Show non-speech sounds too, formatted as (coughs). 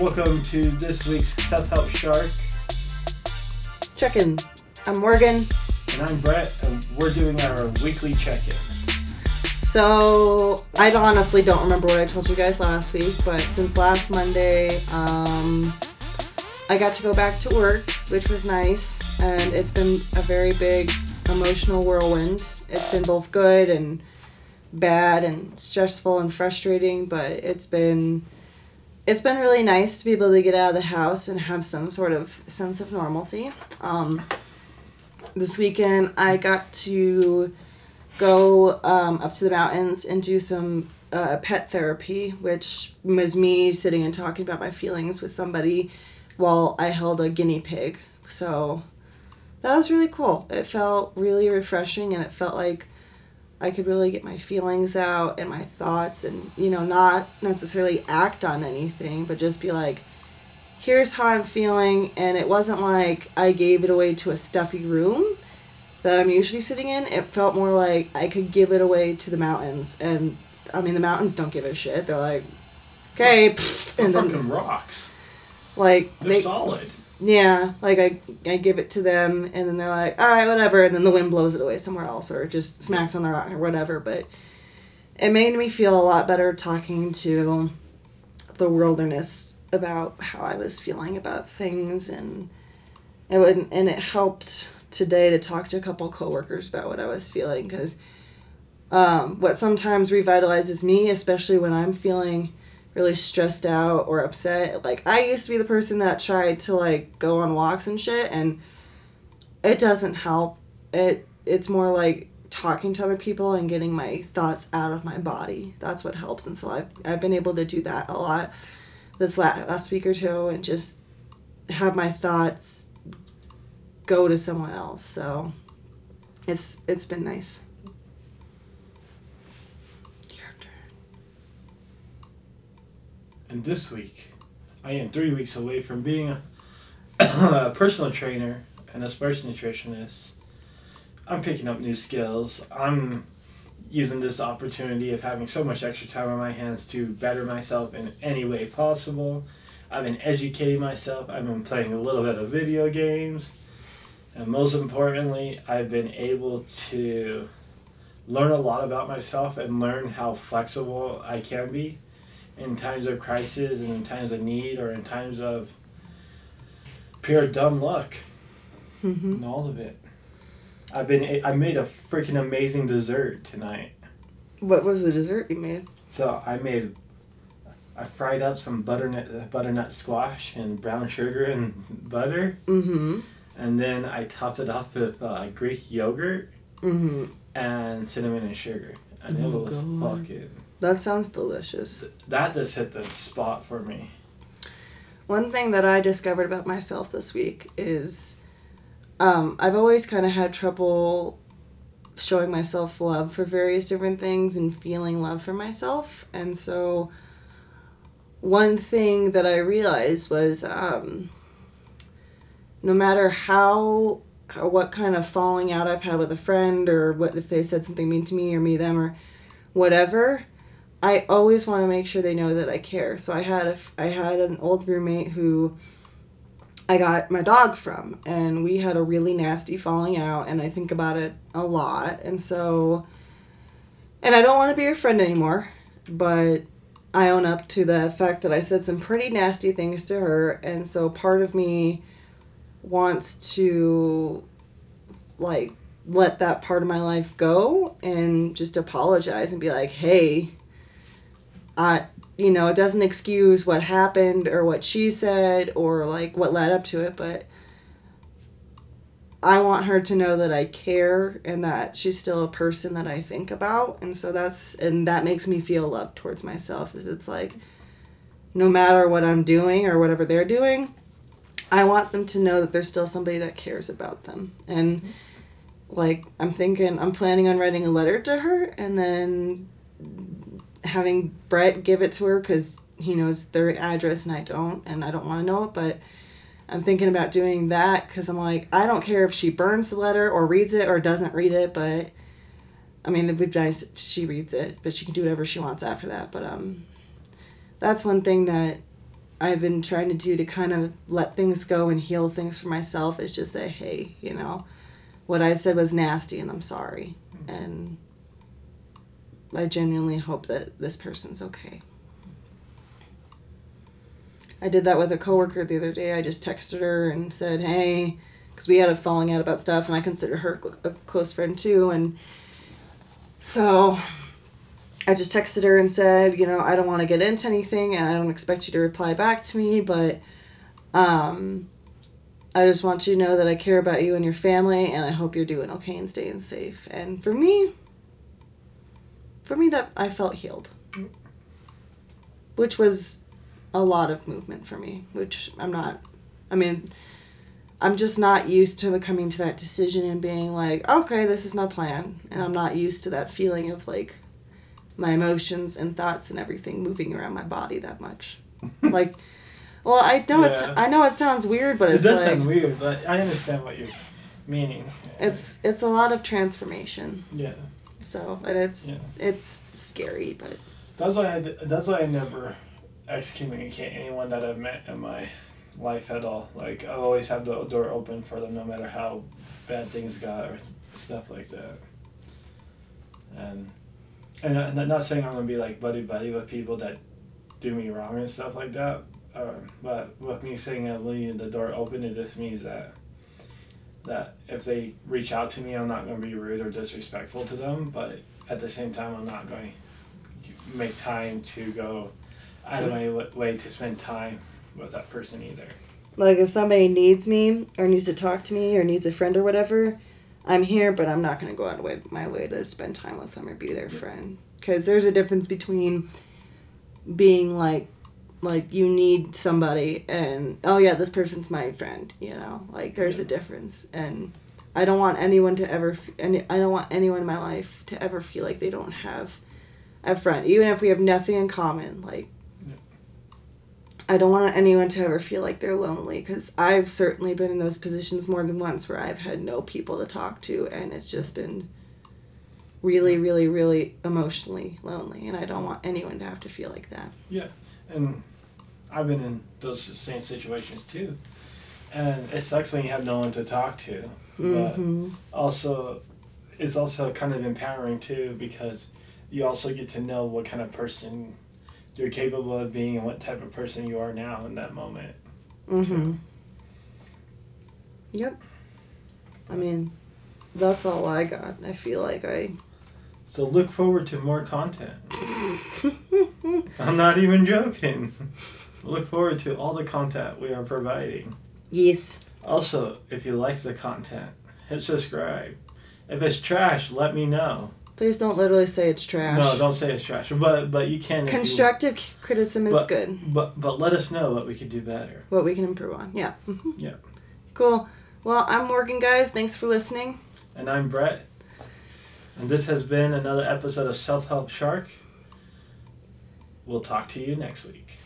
Welcome to this week's Self Help Shark. Check in. I'm Morgan. And I'm Brett, and we're doing our weekly check in. So, I honestly don't remember what I told you guys last week, but since last Monday, um, I got to go back to work, which was nice, and it's been a very big emotional whirlwind. It's been both good and bad and stressful and frustrating, but it's been it's been really nice to be able to get out of the house and have some sort of sense of normalcy. Um, this weekend, I got to go um, up to the mountains and do some uh, pet therapy, which was me sitting and talking about my feelings with somebody while I held a guinea pig. So that was really cool. It felt really refreshing and it felt like I could really get my feelings out and my thoughts and, you know, not necessarily act on anything, but just be like, here's how I'm feeling. And it wasn't like I gave it away to a stuffy room that I'm usually sitting in. It felt more like I could give it away to the mountains. And I mean, the mountains don't give a shit. They're like, okay, (laughs) and then fucking rocks. Like they're they, solid. Yeah, like I, I give it to them, and then they're like, all right, whatever, and then the wind blows it away somewhere else, or just smacks on the rock or whatever. But it made me feel a lot better talking to the wilderness about how I was feeling about things, and it would, and it helped today to talk to a couple coworkers about what I was feeling because um, what sometimes revitalizes me, especially when I'm feeling really stressed out or upset. Like I used to be the person that tried to like go on walks and shit and it doesn't help. It it's more like talking to other people and getting my thoughts out of my body. That's what helps. And so I've, I've been able to do that a lot this last, last week or two and just have my thoughts go to someone else. So it's it's been nice. And this week, I am three weeks away from being a, (coughs) a personal trainer and a sports nutritionist. I'm picking up new skills. I'm using this opportunity of having so much extra time on my hands to better myself in any way possible. I've been educating myself. I've been playing a little bit of video games. And most importantly, I've been able to learn a lot about myself and learn how flexible I can be in times of crisis and in times of need or in times of pure dumb luck mm-hmm. and all of it. I've been I made a freaking amazing dessert tonight. What was the dessert you made? So I made I fried up some butternut butternut squash and brown sugar and butter. Mm-hmm. And then I topped it off with uh, Greek yogurt mm-hmm. and cinnamon and sugar, and oh it was God. fucking that sounds delicious. That just hit the spot for me. One thing that I discovered about myself this week is um, I've always kind of had trouble showing myself love for various different things and feeling love for myself. And so, one thing that I realized was um, no matter how or what kind of falling out I've had with a friend, or what if they said something mean to me or me them or whatever, I always want to make sure they know that I care. So I had a I had an old roommate who I got my dog from and we had a really nasty falling out and I think about it a lot. And so and I don't want to be your friend anymore, but I own up to the fact that I said some pretty nasty things to her and so part of me wants to like let that part of my life go and just apologize and be like, "Hey, uh, you know, it doesn't excuse what happened or what she said or like what led up to it, but I want her to know that I care and that she's still a person that I think about. And so that's, and that makes me feel love towards myself is it's like, no matter what I'm doing or whatever they're doing, I want them to know that there's still somebody that cares about them. And like, I'm thinking, I'm planning on writing a letter to her and then having Brett give it to her because he knows their address and I don't, and I don't want to know it, but I'm thinking about doing that because I'm like, I don't care if she burns the letter or reads it or doesn't read it, but I mean, it'd be nice if she reads it, but she can do whatever she wants after that. But um, that's one thing that I've been trying to do to kind of let things go and heal things for myself is just say, hey, you know, what I said was nasty and I'm sorry. And I genuinely hope that this person's okay. I did that with a coworker the other day. I just texted her and said, hey, because we had a falling out about stuff and I consider her a close friend too. And so I just texted her and said, you know, I don't want to get into anything and I don't expect you to reply back to me, but um, I just want you to know that I care about you and your family and I hope you're doing okay and staying safe. And for me, for me, that I felt healed, which was a lot of movement for me, which I'm not, I mean, I'm just not used to coming to that decision and being like, okay, this is my plan. And I'm not used to that feeling of like my emotions and thoughts and everything moving around my body that much. (laughs) like, well, I know yeah. it's I know it sounds weird, but it it's does like, sound weird, but I understand what you're meaning. It's it's a lot of transformation. Yeah. So and it's yeah. it's scary, but that's why I that's why I never excommunicate anyone that I've met in my life at all. Like I always have the door open for them, no matter how bad things got or stuff like that. And and I'm not saying I'm gonna be like buddy buddy with people that do me wrong and stuff like that. Uh, but with me saying I'm leaving the door open, it just means that that if they reach out to me, I'm not gonna be rude or disrespectful to them. But at the same time, I'm not going to make time to go out of my way to spend time with that person either. Like if somebody needs me or needs to talk to me or needs a friend or whatever, I'm here, but I'm not gonna go out of my way to spend time with them or be their friend. Because there's a difference between being like, like you need somebody and oh yeah, this person's my friend. You know, like there's yeah. a difference, and I don't want anyone to ever. Any, I don't want anyone in my life to ever feel like they don't have a friend, even if we have nothing in common. Like I don't want anyone to ever feel like they're lonely because I've certainly been in those positions more than once where I've had no people to talk to and it's just been really, really, really emotionally lonely. And I don't want anyone to have to feel like that. Yeah. And I've been in those same situations too. And it sucks when you have no one to talk to. Mm-hmm. But also, it's also kind of empowering too because you also get to know what kind of person you're capable of being and what type of person you are now in that moment. Mm-hmm. Yep. I mean, that's all I got. I feel like I. So look forward to more content. (laughs) I'm not even joking. Look forward to all the content we are providing. Yes. Also, if you like the content, hit subscribe. If it's trash, let me know. Please don't literally say it's trash. No, don't say it's trash. But but you can. Constructive you, criticism is but, good. But but let us know what we could do better. What we can improve on. Yeah. Mm-hmm. Yeah. Cool. Well, I'm Morgan, guys. Thanks for listening. And I'm Brett. And this has been another episode of Self Help Shark. We'll talk to you next week.